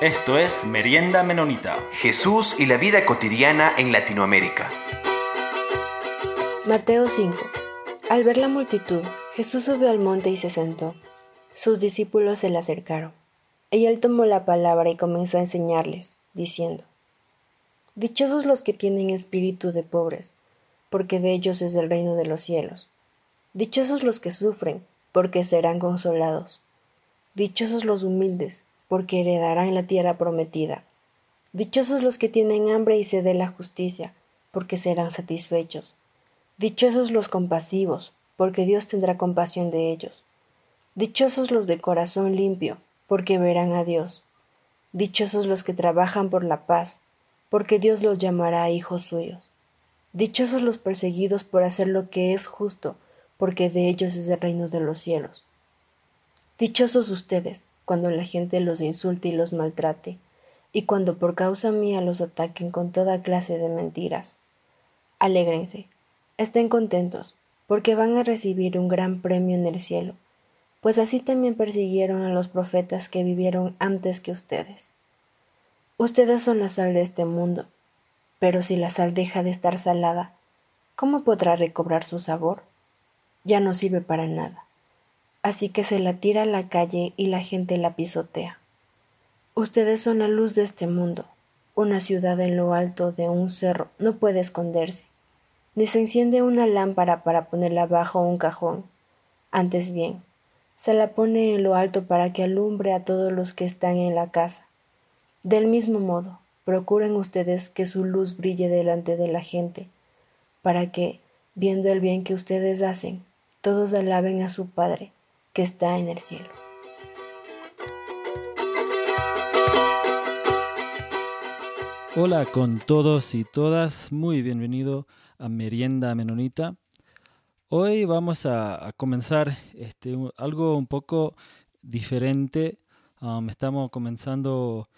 Esto es Merienda Menonita. Jesús y la vida cotidiana en Latinoamérica. Mateo 5. Al ver la multitud, Jesús subió al monte y se sentó. Sus discípulos se le acercaron. Y él tomó la palabra y comenzó a enseñarles, diciendo, Dichosos los que tienen espíritu de pobres, porque de ellos es el reino de los cielos. Dichosos los que sufren, porque serán consolados. Dichosos los humildes, porque heredarán la tierra prometida. Dichosos los que tienen hambre y sed de la justicia, porque serán satisfechos. Dichosos los compasivos, porque Dios tendrá compasión de ellos. Dichosos los de corazón limpio, porque verán a Dios. Dichosos los que trabajan por la paz, porque Dios los llamará hijos suyos. Dichosos los perseguidos por hacer lo que es justo, porque de ellos es el reino de los cielos. Dichosos ustedes, cuando la gente los insulte y los maltrate, y cuando por causa mía los ataquen con toda clase de mentiras. Alégrense, estén contentos, porque van a recibir un gran premio en el cielo, pues así también persiguieron a los profetas que vivieron antes que ustedes. Ustedes son la sal de este mundo, pero si la sal deja de estar salada, ¿cómo podrá recobrar su sabor? Ya no sirve para nada así que se la tira a la calle y la gente la pisotea. Ustedes son la luz de este mundo. Una ciudad en lo alto de un cerro no puede esconderse, ni se enciende una lámpara para ponerla bajo un cajón. Antes bien, se la pone en lo alto para que alumbre a todos los que están en la casa. Del mismo modo, procuren ustedes que su luz brille delante de la gente, para que, viendo el bien que ustedes hacen, todos alaben a su Padre que está en el cielo. Hola con todos y todas, muy bienvenido a Merienda Menonita. Hoy vamos a, comenzar este, algo un poco diferente. Um, estamos comenzando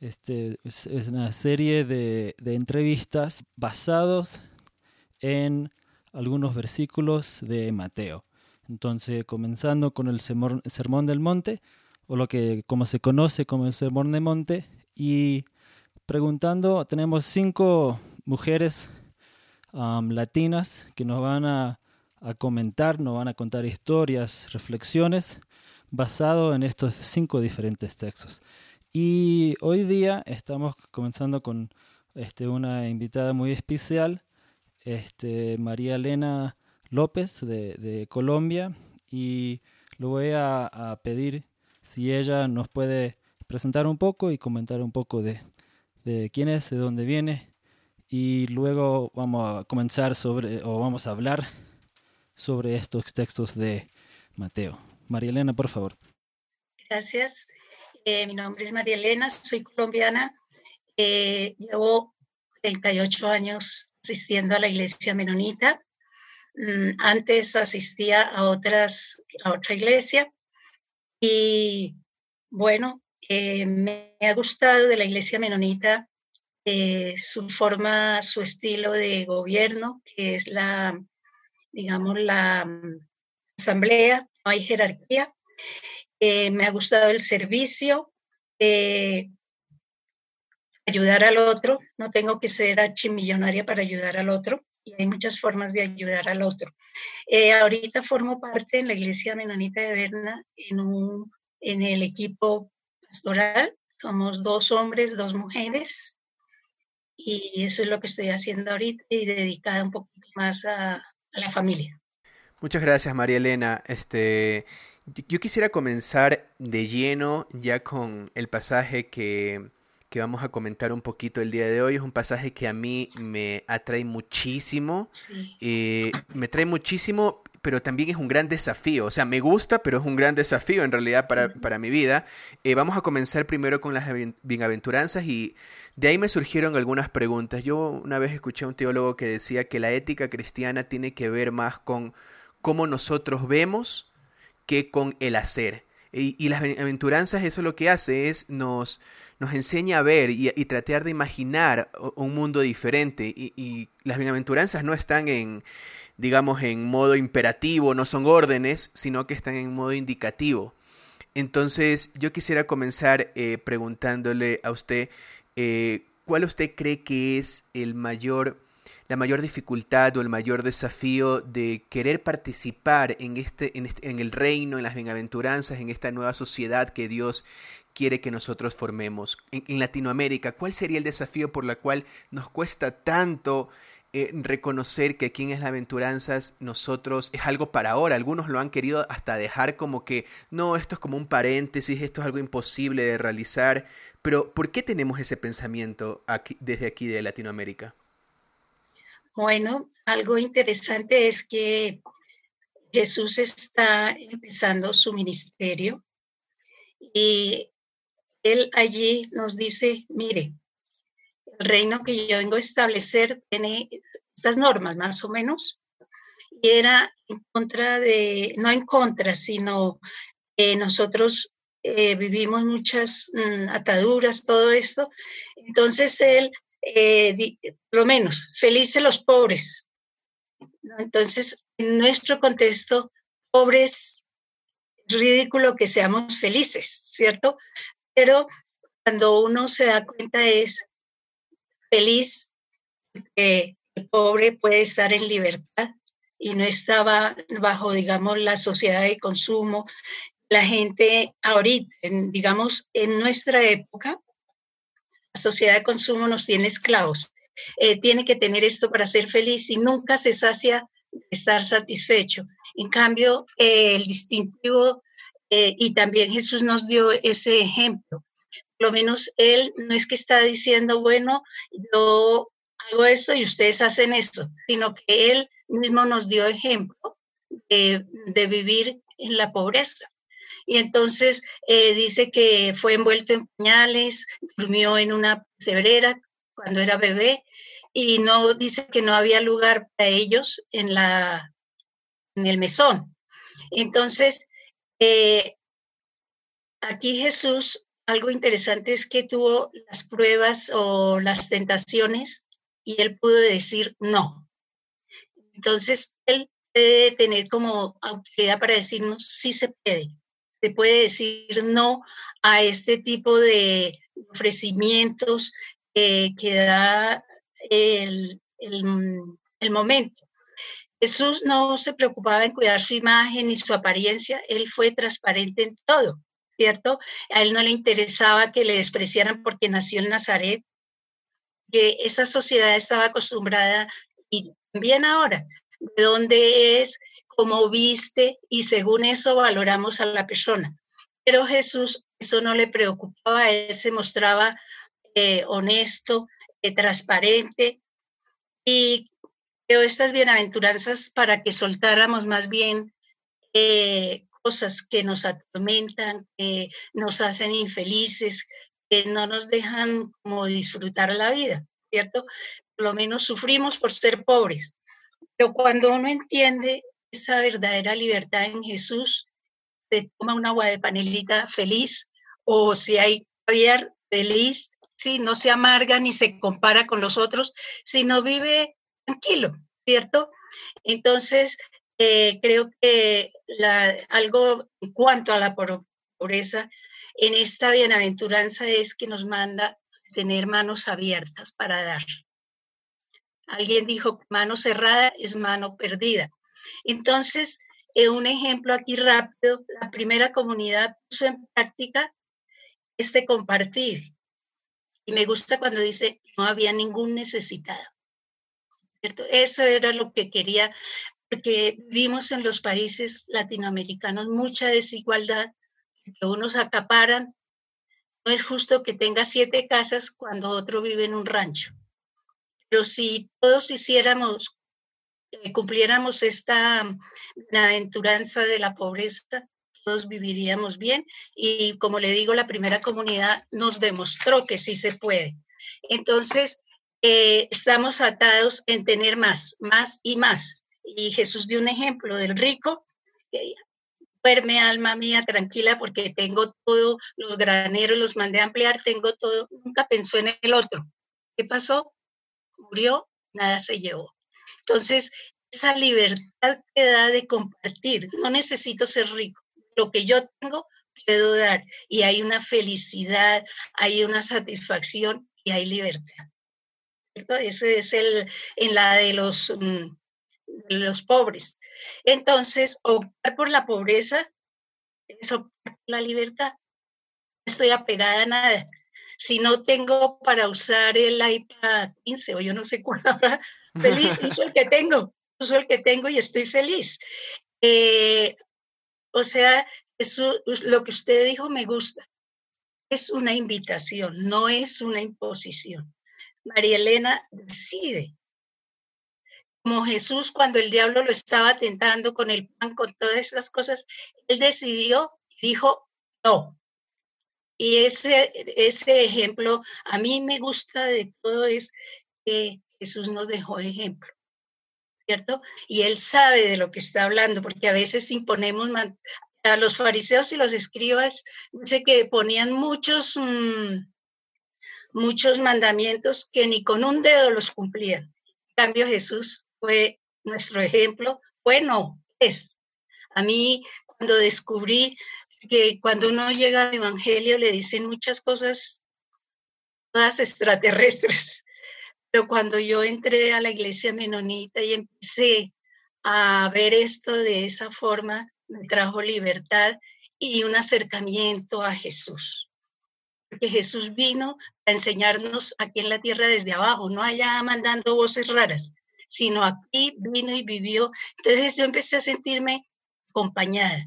este, es una serie de, de entrevistas basados en algunos versículos de Mateo. Entonces, comenzando con el Sermón del Monte, o lo que como se conoce como el Sermón del Monte, y preguntando, tenemos cinco mujeres latinas que nos van a, comentar, nos van a contar historias, reflexiones, basado en estos cinco diferentes textos. Y hoy día estamos comenzando con este, una invitada muy especial, este, María Elena López de, Colombia y le voy a, pedir si ella nos puede presentar un poco y comentar un poco de, quién es, de dónde viene y luego vamos a comenzar sobre o vamos a hablar sobre estos textos de Mateo. María Elena, por favor. Gracias. Eh, mi nombre es María Elena, soy colombiana. Eh, llevo 38 años asistiendo a la iglesia menonita antes asistía a otras, a otra iglesia y bueno, eh, me ha gustado de la iglesia menonita eh, su forma, su estilo de gobierno, que es la, digamos, la mm, asamblea, no hay jerarquía. Eh, me ha gustado el servicio, ayudar al otro, no tengo que ser archimillonaria para ayudar al otro y hay muchas formas de ayudar al otro. Eh, ahorita formo parte en la Iglesia Menonita de Berna en, un, en el equipo pastoral. Somos dos hombres, dos mujeres y eso es lo que estoy haciendo ahorita y dedicada un poco más a, a la familia. Muchas gracias María Elena. Este, yo quisiera comenzar de lleno ya con el pasaje que que vamos a comentar un poquito el día de hoy. Es un pasaje que a mí me atrae muchísimo. Eh, me trae muchísimo, pero también es un gran desafío. O sea, me gusta, pero es un gran desafío en realidad para, mi vida. Eh, vamos a comenzar primero con las bienaventuranzas y de ahí me surgieron algunas preguntas. Yo una vez escuché a un teólogo que decía que la ética cristiana tiene que ver más con cómo nosotros vemos que con el hacer. Y, y las bienaventuranzas eso lo que hace es nos nos enseña a ver y, tratar de imaginar un mundo diferente. Y, las bienaventuranzas no están en, digamos, en modo imperativo, no son órdenes, sino que están en modo indicativo. Entonces, yo quisiera comenzar eh, preguntándole a usted, eh, ¿cuál usted cree que es el mayor, la mayor dificultad o el mayor desafío de querer participar en, este, en, este, en el reino, en las bienaventuranzas, en esta nueva sociedad que Dios quiere que nosotros formemos? En, Latinoamérica, ¿cuál sería el desafío por el cual nos cuesta tanto eh, reconocer que aquí en las aventuranzas nosotros es algo para ahora. Algunos lo han querido hasta dejar como que, no, esto es como un paréntesis, esto es algo imposible de realizar. Pero ¿por qué tenemos ese pensamiento aquí, desde aquí de Latinoamérica? Bueno, algo interesante es que Jesús está empezando su ministerio y él allí nos dice, mire, el reino que yo vengo a establecer tiene estas normas más o menos, y era en contra de, no en contra, sino eh, nosotros eh, vivimos muchas mm, ataduras, todo esto. Entonces él, eh, lo menos, felices los pobres. Entonces, en nuestro contexto, pobres, ridículo que seamos felices, ¿cierto? Pero cuando uno se da cuenta es feliz que el pobre puede estar en libertad y no estaba bajo, digamos, la sociedad de consumo. La gente ahorita, digamos, en nuestra época, la sociedad de consumo nos tiene esclavos. Eh, tiene que tener esto para ser feliz y nunca se sacia estar satisfecho. En cambio, el distintivo, eh, y también Jesús nos dio ese ejemplo, lo menos él no es que está diciendo, bueno, yo hago esto y ustedes hacen esto, sino que él mismo nos dio ejemplo de, vivir en la pobreza. Y entonces eh, dice que fue envuelto en pañales, durmió en una sebrera cuando era bebé y no dice que no había lugar para ellos en la en el mesón. Entonces, eh, aquí Jesús algo interesante es que tuvo las pruebas o las tentaciones y él pudo decir no. Entonces, él puede tener como autoridad para decirnos sí se puede. Se puede decir no a este tipo de ofrecimientos que da el momento. Jesús no se preocupaba en cuidar su imagen ni su apariencia, él fue transparente en todo. ¿cierto? A él no le interesaba que le despreciaran porque nació en Nazaret, que esa sociedad estaba acostumbrada, y también ahora, de dónde es, cómo viste, y según eso valoramos a la persona. Pero Jesús eso no le preocupaba, él se mostraba eh, honesto, eh, transparente, y estas bienaventuranzas para que soltáramos más bien eh, cosas que nos atormentan, que nos hacen infelices, que no nos dejan como disfrutar la vida, ¿cierto? Por lo menos sufrimos por ser pobres. Pero cuando uno entiende esa verdadera libertad en Jesús, se toma un agua de panelita feliz o si hay caviar feliz, sí, no se amarga ni se compara con los otros, sino vive tranquilo, ¿cierto? Entonces, eh, creo que algo en cuanto a la pobreza en esta bienaventuranza es que nos manda tener manos abiertas para dar. Alguien dijo, mano cerrada es mano perdida. Entonces, eh, un ejemplo aquí rápido, la primera comunidad puso en práctica este compartir. Y me gusta cuando dice, no había ningún necesitado. Eso era lo que quería porque vimos en los países latinoamericanos mucha desigualdad, que unos acaparan. No es justo que tenga siete casas cuando otro vive en un rancho. Pero si todos hiciéramos, eh, cumpliéramos esta aventuranza de la pobreza, todos viviríamos bien. Y como le digo, la primera comunidad nos demostró que sí se puede. Entonces, eh, estamos atados en tener más, más y más. Y Jesús dio un ejemplo del rico, que duerme alma mía tranquila porque tengo todos los graneros, los mandé a ampliar, tengo todo, nunca pensó en el otro. ¿Qué pasó? Murió, nada se llevó. Entonces, esa libertad que da de compartir, no necesito ser rico, lo que yo tengo puedo dar y hay una felicidad, hay una satisfacción y hay libertad. Ese es el en la de los, mm, los pobres. Entonces, optar por la pobreza es optar por la libertad. No estoy apegada a nada. Si no tengo para usar el iPad 15 o yo no sé cuál ahora, feliz, uso el que tengo, uso el que tengo y estoy feliz. Eh, o sea, eso, lo que usted dijo me gusta. Es una invitación, no es una imposición. María Elena decide. Como Jesús cuando el diablo lo estaba tentando con el pan, con todas esas cosas, él decidió y dijo, no. Y ese, ese ejemplo a mí me gusta de todo es que Jesús nos dejó ejemplo. ¿Cierto? Y él sabe de lo que está hablando, porque a veces imponemos a los fariseos y los escribas, dice que ponían muchos, mm, muchos mandamientos que ni con un dedo los cumplían. En cambio, Jesús fue nuestro ejemplo. Bueno, es. A mí, cuando descubrí que cuando uno llega al Evangelio le dicen muchas cosas, todas extraterrestres, pero cuando yo entré a la iglesia menonita y empecé a ver esto de esa forma, me trajo libertad y un acercamiento a Jesús. Porque Jesús vino a enseñarnos aquí en la tierra desde abajo, no allá mandando voces raras, sino aquí vino y vivió. Entonces yo empecé a sentirme acompañada,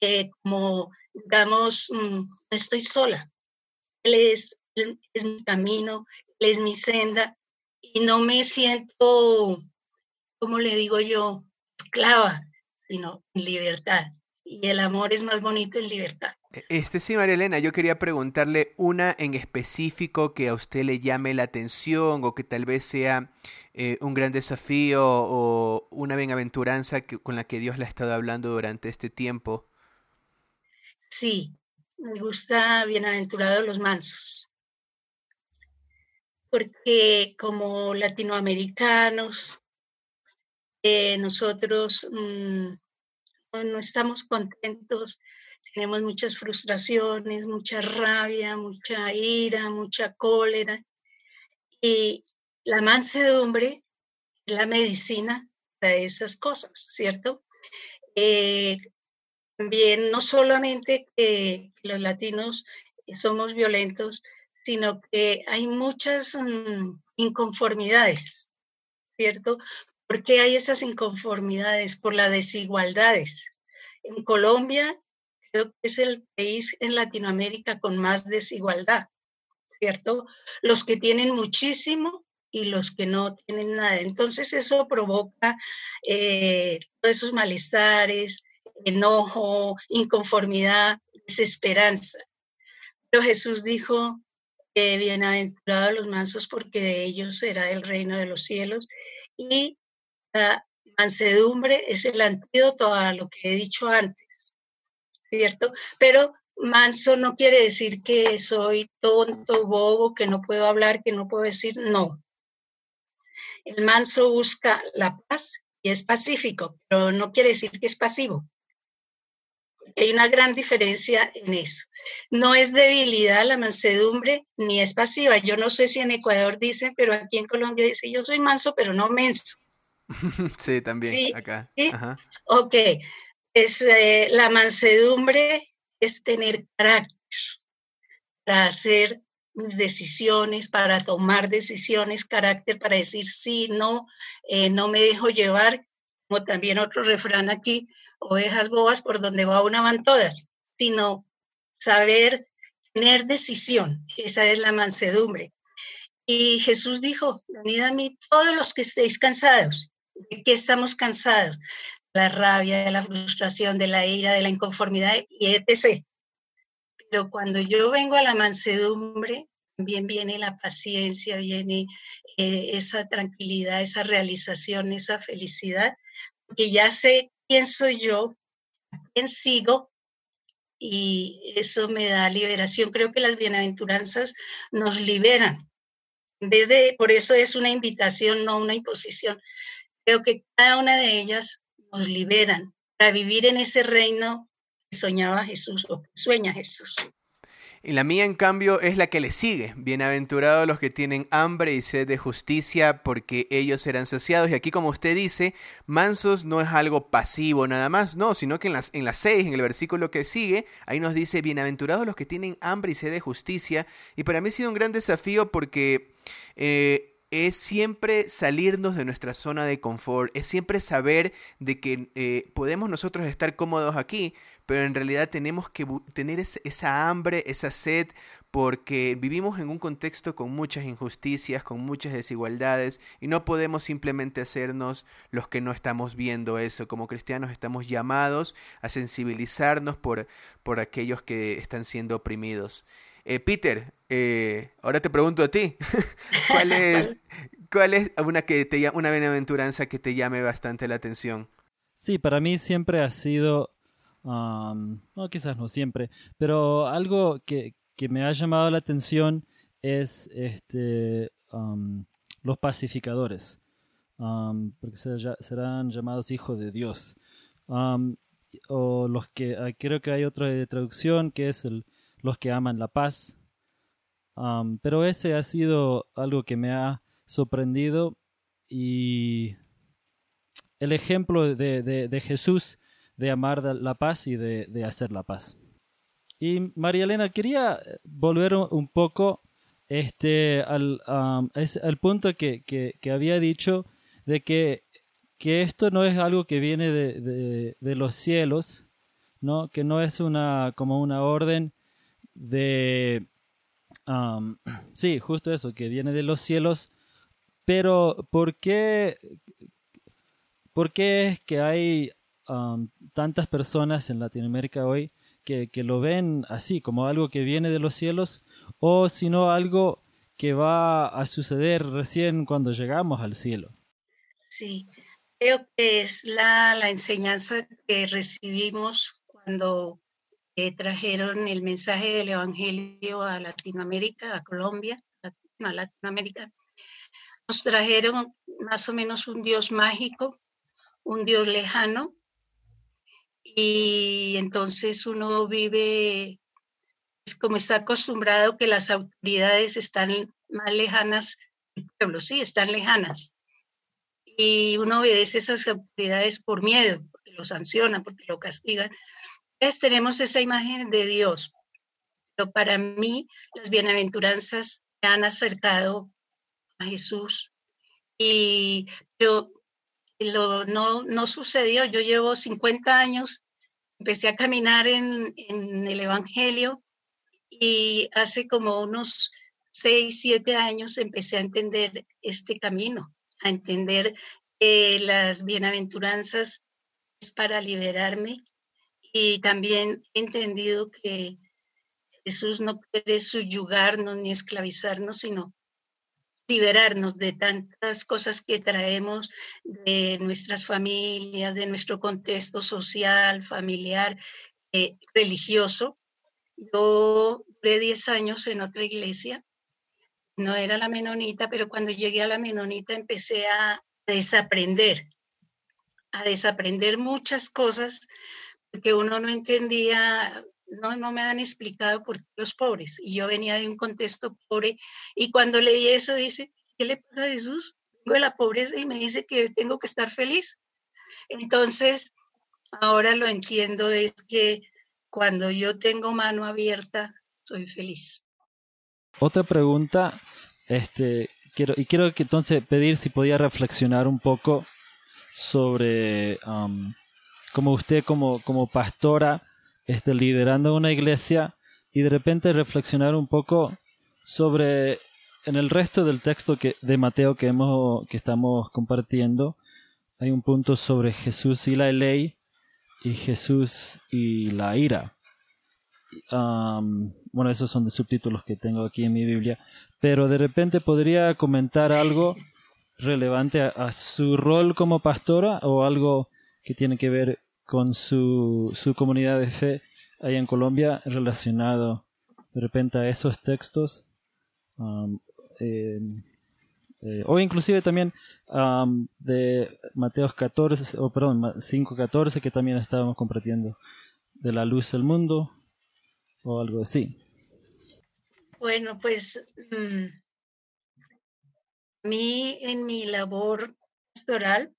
eh, como, digamos, mm, no estoy sola. Él es, es mi camino, Él es mi senda y no me siento, como le digo yo, esclava, sino libertad. Y el amor es más bonito en libertad. E, este sí, María Elena, yo quería preguntarle una en específico que a usted le llame la atención o que tal vez sea eh, un gran desafío o una bienaventuranza que, con la que Dios le ha estado hablando durante este tiempo. Sí, me gusta bienaventurados los mansos, porque como latinoamericanos, eh, nosotros mm, no estamos contentos, tenemos muchas frustraciones, mucha rabia, mucha ira, mucha cólera. Y la mansedumbre es la medicina de esas cosas, ¿cierto? Eh, también no solamente los latinos somos violentos, sino que hay muchas mm, inconformidades, ¿cierto? ¿Por qué hay esas inconformidades? Por las desigualdades. En Colombia creo que es el país en Latinoamérica con más desigualdad, ¿cierto? Los que tienen muchísimo y los que no tienen nada. Entonces eso provoca eh, todos esos malestares, enojo, inconformidad, desesperanza. Pero Jesús dijo, eh, bienaventurados los mansos porque de ellos será el reino de los cielos. Y la mansedumbre es el antídoto a lo que he dicho antes, ¿cierto? Pero manso no quiere decir que soy tonto, bobo, que no puedo hablar, que no puedo decir no. El manso busca la paz y es pacífico, pero no quiere decir que es pasivo. Hay una gran diferencia en eso. No es debilidad la mansedumbre ni es pasiva. Yo no sé si en Ecuador dicen, pero aquí en Colombia dice, yo soy manso, pero no menso. sí, también acá. Ok, es, eh, la mansedumbre es tener carácter para hacer mis decisiones, para tomar decisiones, carácter para decir sí, no, eh, no me dejo llevar, como también otro refrán aquí, ovejas bobas por donde va una van todas, sino saber tener decisión, esa es la mansedumbre. Y Jesús dijo, venid a mí todos los que estéis cansados ¿De qué estamos cansados? La rabia, de la frustración, de la ira, de la inconformidad y etc. Pero cuando yo vengo a la mansedumbre, también viene la paciencia, viene eh, esa tranquilidad, esa realización, esa felicidad, porque ya sé quién soy yo, quién sigo, y eso me da liberación. Creo que las bienaventuranzas nos liberan. Por eso es una invitación, no una imposición. Creo que cada una de ellas nos liberan para vivir en ese reino que soñaba Jesús o que sueña Jesús. Y la mía, en cambio, es la que le sigue. Bienaventurados los que tienen hambre y sed de justicia, porque ellos serán saciados. Y aquí, como usted dice, mansos no es algo pasivo nada más, no, sino que en las, en las seis, en el versículo que sigue, ahí nos dice, bienaventurados los que tienen hambre y sed de justicia. Y para mí ha sido un gran desafío porque... Eh, es siempre salirnos de nuestra zona de confort, es siempre saber de que eh, podemos nosotros estar cómodos aquí, pero en realidad tenemos que tener esa hambre, esa sed, porque vivimos en un contexto con muchas injusticias, con muchas desigualdades, y no podemos simplemente hacernos los que no estamos viendo eso. Como cristianos estamos llamados a sensibilizarnos por, por aquellos que están siendo oprimidos. Eh, Peter, eh, ahora te pregunto a ti, ¿cuál es, cuál es una, que te, una bienaventuranza que te llame bastante la atención? Sí, para mí siempre ha sido no, quizás no siempre, pero algo que, me ha llamado la atención es este, los pacificadores, porque serán llamados hijos de Dios. o los que, ah, creo que hay otra traducción que es el, los que aman la paz. Pero ese ha sido algo que me ha sorprendido y el ejemplo de, de Jesús de amar la paz y de, hacer la paz. Y María Elena, quería volver un poco este, al, punto que, había dicho de que, que, esto no es algo que viene de, los cielos, ¿no? que no es una, como una orden de... sí, justo eso, que viene de los cielos, pero ¿por qué, ¿por qué es que hay tantas personas en Latinoamérica hoy que, lo ven así, como algo que viene de los cielos, o sino algo que va a suceder recién cuando llegamos al cielo. Sí, creo que es la, enseñanza que recibimos cuando eh, trajeron el mensaje del Evangelio a Latinoamérica, a Colombia, a Latinoamérica. Nos trajeron más o menos un Dios mágico, un Dios lejano, y entonces uno vive es como está acostumbrado que las autoridades están más lejanas el pueblo, sí, están lejanas. Y uno obedece esas autoridades por miedo, porque lo sancionan, porque lo castigan. Tenemos esa imagen de Dios. Pero para mí las bienaventuranzas me han acercado a Jesús. Y pero lo, no, no sucedió. Yo llevo 50 años, empecé a caminar en, en el Evangelio y hace como unos 6, 7 años empecé a entender este camino, a entender que las bienaventuranzas es para liberarme y también he entendido que Jesús no quiere subyugarnos ni esclavizarnos, sino liberarnos de tantas cosas que traemos de nuestras familias, de nuestro contexto social, familiar, eh, religioso. Yo duré 10 años en otra iglesia, no era la menonita, pero cuando llegué a la menonita empecé a desaprender, a desaprender muchas cosas que uno no entendía no, no me han explicado por qué los pobres. Y yo venía de un contexto pobre y cuando leí eso dice, ¿qué le pasa a Jesús? Vengo de la pobreza y me dice que tengo que estar feliz. Entonces, ahora lo entiendo, es que cuando yo tengo mano abierta, soy feliz. Otra pregunta, este, quiero, y quiero que entonces pedir si podía reflexionar un poco sobre um, como usted como, como pastora este, liderando una iglesia y de repente reflexionar un poco sobre en el resto del texto que, de Mateo que, hemos, que estamos compartiendo, hay un punto sobre Jesús y la ley y Jesús y la ira. bueno, esos son de subtítulos que tengo aquí en mi Biblia, pero de repente podría comentar algo relevante a su rol como pastora o algo que tiene que ver con su, su comunidad de fe ahí en Colombia relacionado de repente a esos textos. Um, eh, o inclusive también um, de Mateo 14, o perdón, 5.14 que también estábamos compartiendo de la luz del mundo o algo así. Bueno, pues mm, a mí en mi labor pastoral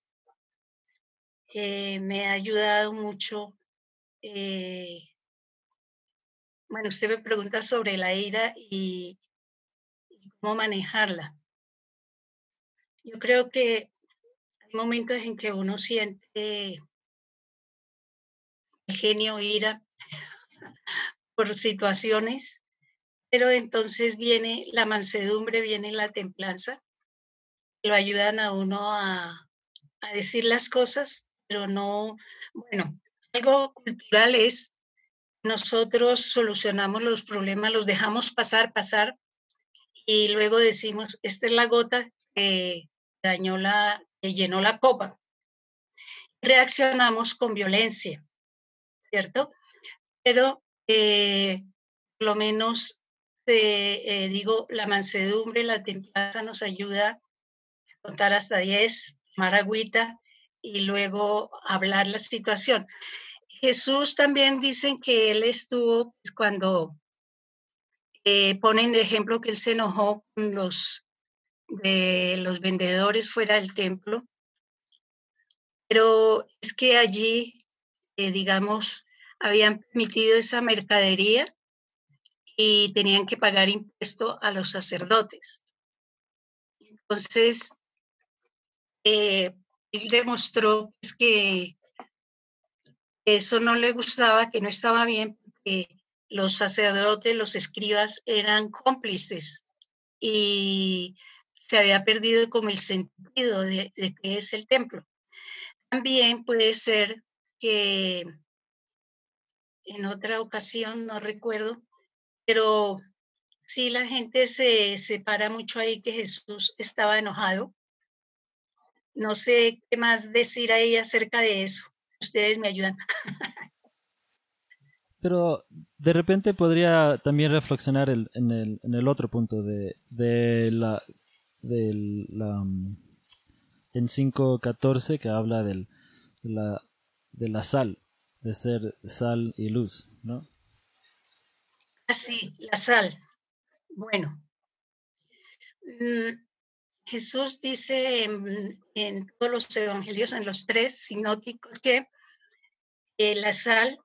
me ha ayudado mucho. Eh, bueno, usted me pregunta sobre la ira y, cómo manejarla. Yo creo que hay momentos en que uno siente genio ira por situaciones, pero entonces viene la mansedumbre, viene la templanza, lo ayudan a uno a, a decir las cosas, pero no, bueno, algo cultural es nosotros solucionamos los problemas, los dejamos pasar, pasar, y luego decimos, esta es la gota que dañó la, que llenó la copa. Reaccionamos con violencia, ¿cierto? Pero eh, lo menos, eh, digo, la mansedumbre, la templanza nos ayuda a contar hasta 10, tomar agüita y luego hablar la situación. Jesús también dicen que él estuvo pues, cuando eh, ponen de ejemplo que él se enojó con los de los vendedores fuera del templo, pero es que allí, eh, digamos, habían permitido esa mercadería y tenían que pagar impuesto a los sacerdotes. Entonces, eh, él demostró pues, que eso no le gustaba, que no estaba bien, porque los sacerdotes, los escribas eran cómplices y se había perdido como el sentido de, de qué es el templo. También puede ser que en otra ocasión, no recuerdo, pero sí la gente se separa mucho ahí que Jesús estaba enojado. No sé qué más decir ahí acerca de eso ustedes me ayudan. Pero de repente podría también reflexionar en, el, en, el, otro punto de, de la, de la mm, en 5.14 que habla del, de, la, de la sal, de ser sal y luz, ¿no? Así, ah, la sal. Bueno, mm, Jesús dice en, todos los evangelios, en los tres sinóticos, que la sal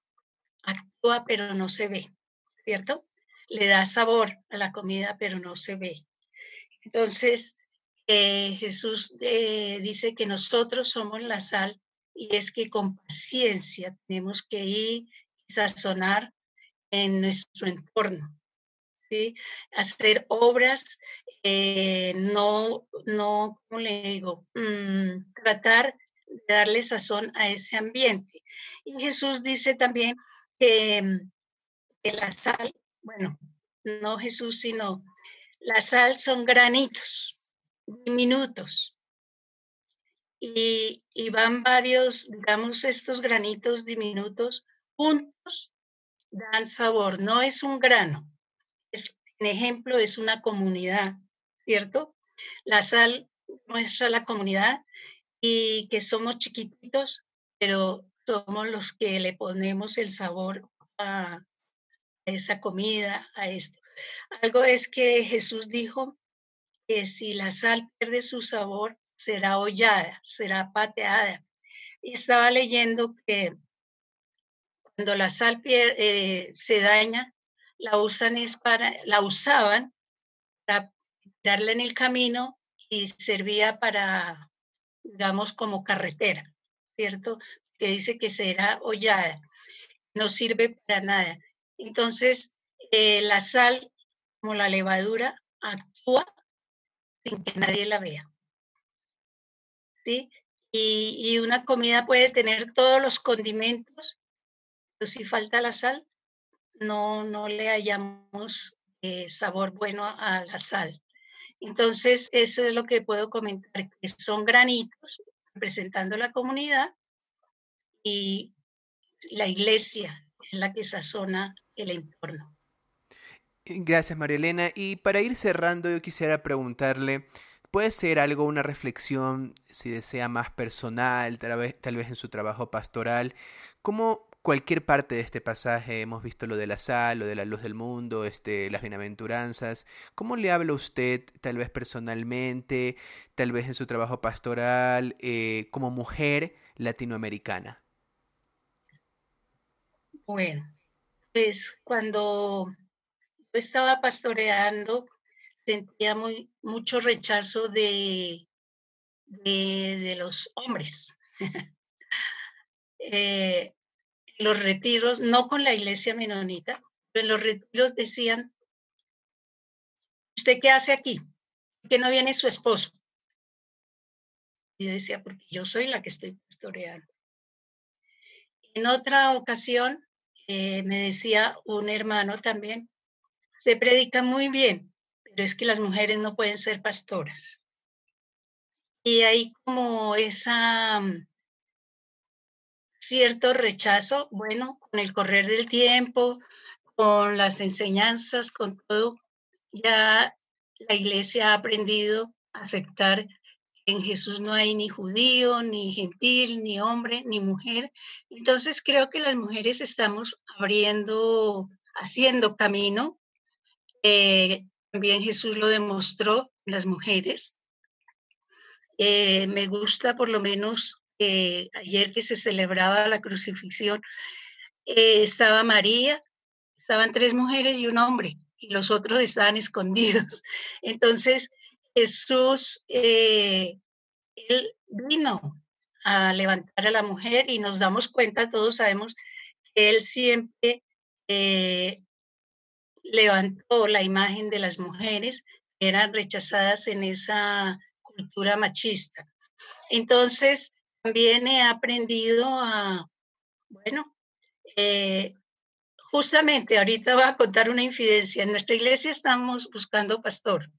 actúa pero no se ve, ¿cierto? Le da sabor a la comida pero no se ve. Entonces, eh, Jesús eh, dice que nosotros somos la sal y es que con paciencia tenemos que ir y sazonar en nuestro entorno. ¿sí? Hacer obras eh, no, no, ¿cómo le digo? Mm, tratar de darle sazón a ese ambiente. Y Jesús dice también que, mm, que la sal, bueno, no Jesús, sino la sal son granitos diminutos. Y, y van varios, digamos, estos granitos diminutos juntos dan sabor. No es un grano, es, en ejemplo, es una comunidad. ¿Cierto? La sal muestra la comunidad y que somos chiquititos, pero somos los que le ponemos el sabor a esa comida, a esto. Algo es que Jesús dijo que si la sal pierde su sabor, será hollada, será pateada. Y estaba leyendo que cuando la sal eh, se daña, la usan es para, la usaban para darle en el camino y servía para, digamos, como carretera, ¿cierto? Que dice que será hollada, no sirve para nada. Entonces, eh, la sal, como la levadura, actúa sin que nadie la vea. ¿Sí? Y, una comida puede tener todos los condimentos, pero si falta la sal, no, no le hallamos eh, sabor bueno a la sal. Entonces, eso es lo que puedo comentar, que son granitos representando la comunidad y la iglesia es la que sazona el entorno. Gracias, María Elena. Y para ir cerrando, yo quisiera preguntarle, ¿puede ser algo, una reflexión, si desea más personal, tal vez, tal vez en su trabajo pastoral? ¿Cómo, cualquier parte de este pasaje, hemos visto lo de la sal, lo de la luz del mundo, este, las bienaventuranzas. ¿Cómo le habla usted, tal vez personalmente, tal vez en su trabajo pastoral, eh, como mujer latinoamericana? Bueno, pues cuando yo estaba pastoreando, sentía muy, mucho rechazo de, de, los hombres. eh, los retiros, no con la iglesia menonita, pero en los retiros decían, ¿usted qué hace aquí? ¿Por qué no viene su esposo? Y yo decía, porque yo soy la que estoy pastoreando. En otra ocasión eh, me decía un hermano también, se predica muy bien, pero es que las mujeres no pueden ser pastoras. Y hay como esa mm, cierto rechazo, bueno, con el correr del tiempo, con las enseñanzas, con todo, ya la iglesia ha aprendido a aceptar que en Jesús no hay ni judío, ni gentil, ni hombre, ni mujer. Entonces creo que las mujeres estamos abriendo, haciendo camino. Eh, también Jesús lo demostró las mujeres. Eh, me gusta por lo menos eh, ayer que se celebraba la crucifixión, eh, estaba María, estaban tres mujeres y un hombre, y los otros estaban escondidos. Entonces, Jesús, eh, él vino a levantar a la mujer y nos damos cuenta, todos sabemos que él siempre levantó la imagen de las mujeres que eran rechazadas en esa cultura machista. Entonces, también he aprendido a, bueno, eh, justamente ahorita voy a contar una infidencia. En nuestra iglesia estamos buscando pastor,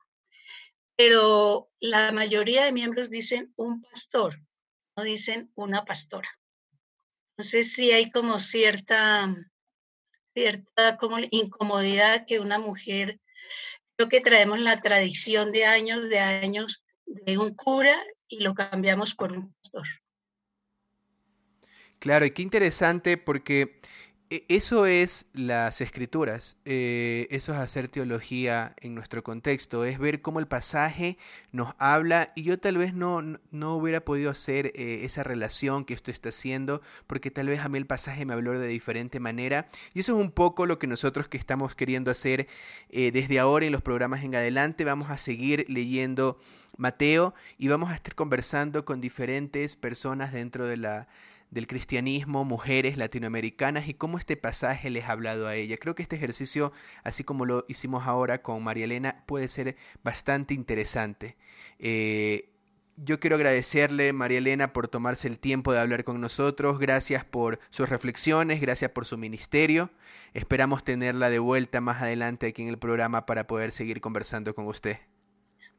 pero la mayoría de miembros dicen un pastor, no dicen una pastora. Entonces sí hay como cierta, cierta como incomodidad que una mujer, creo que traemos la tradición de años, de años de un cura y lo cambiamos por un pastor. Claro, y qué interesante porque e, eso es las escrituras, eh, eso es hacer teología en nuestro contexto, es ver cómo el pasaje nos habla y yo tal vez no, no hubiera podido hacer eh, esa relación que esto está haciendo porque tal vez a mí el pasaje me habló de diferente manera y eso es un poco lo que nosotros que estamos queriendo hacer eh, desde ahora en los programas en adelante, vamos a seguir leyendo Mateo y vamos a estar conversando con diferentes personas dentro de la del cristianismo, mujeres latinoamericanas y cómo este pasaje les ha hablado a ella. Creo que este ejercicio, así como lo hicimos ahora con María Elena, puede ser bastante interesante. Eh, yo quiero agradecerle, María Elena, por tomarse el tiempo de hablar con nosotros. Gracias por sus reflexiones, gracias por su ministerio. Esperamos tenerla de vuelta más adelante aquí en el programa para poder seguir conversando con usted.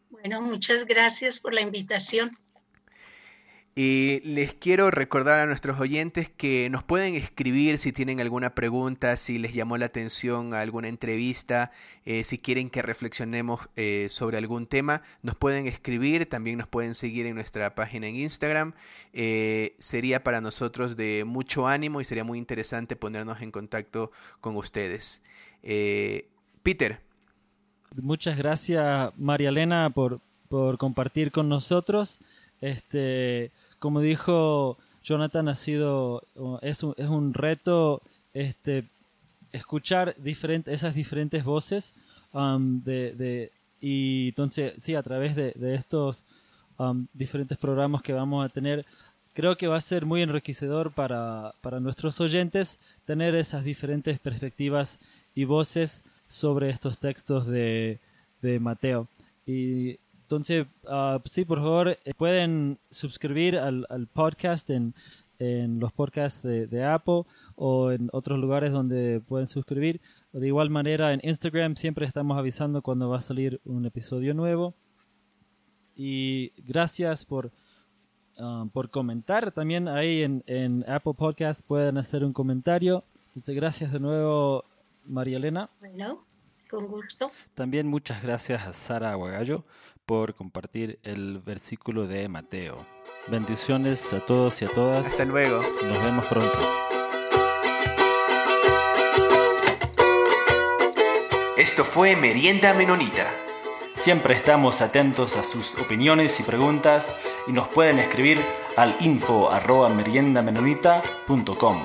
Bueno, muchas gracias por la invitación. Y les quiero recordar a nuestros oyentes que nos pueden escribir si tienen alguna pregunta, si les llamó la atención alguna entrevista, eh, si quieren que reflexionemos eh, sobre algún tema, nos pueden escribir, también nos pueden seguir en nuestra página en Instagram. Eh, sería para nosotros de mucho ánimo y sería muy interesante ponernos en contacto con ustedes. Peter. Muchas gracias, María Elena, por, por compartir con nosotros. Este, como dijo Jonathan, ha sido, es un, es un reto este, escuchar esas diferentes voces um, de, de, y entonces, sí, a través de, de estos um, diferentes programas que vamos a tener, creo que va a ser muy enriquecedor para, para nuestros oyentes tener esas diferentes perspectivas y voces sobre estos textos de, de Mateo. Y entonces, uh, sí, por favor, eh, pueden suscribir al, al podcast en, en, los podcasts de, de, Apple o en otros lugares donde pueden suscribir. De igual manera, en Instagram siempre estamos avisando cuando va a salir un episodio nuevo. Y gracias por, uh, por comentar. También ahí en, en Apple Podcast pueden hacer un comentario. Entonces, gracias de nuevo, María Elena. Bueno, con gusto. También muchas gracias a Sara Aguagallo por compartir el versículo de Mateo. Bendiciones a todos y a todas. Hasta luego. Nos vemos pronto. Esto fue Merienda Menonita. Siempre estamos atentos a sus opiniones y preguntas y nos pueden escribir al info arroba meriendamenonita.com.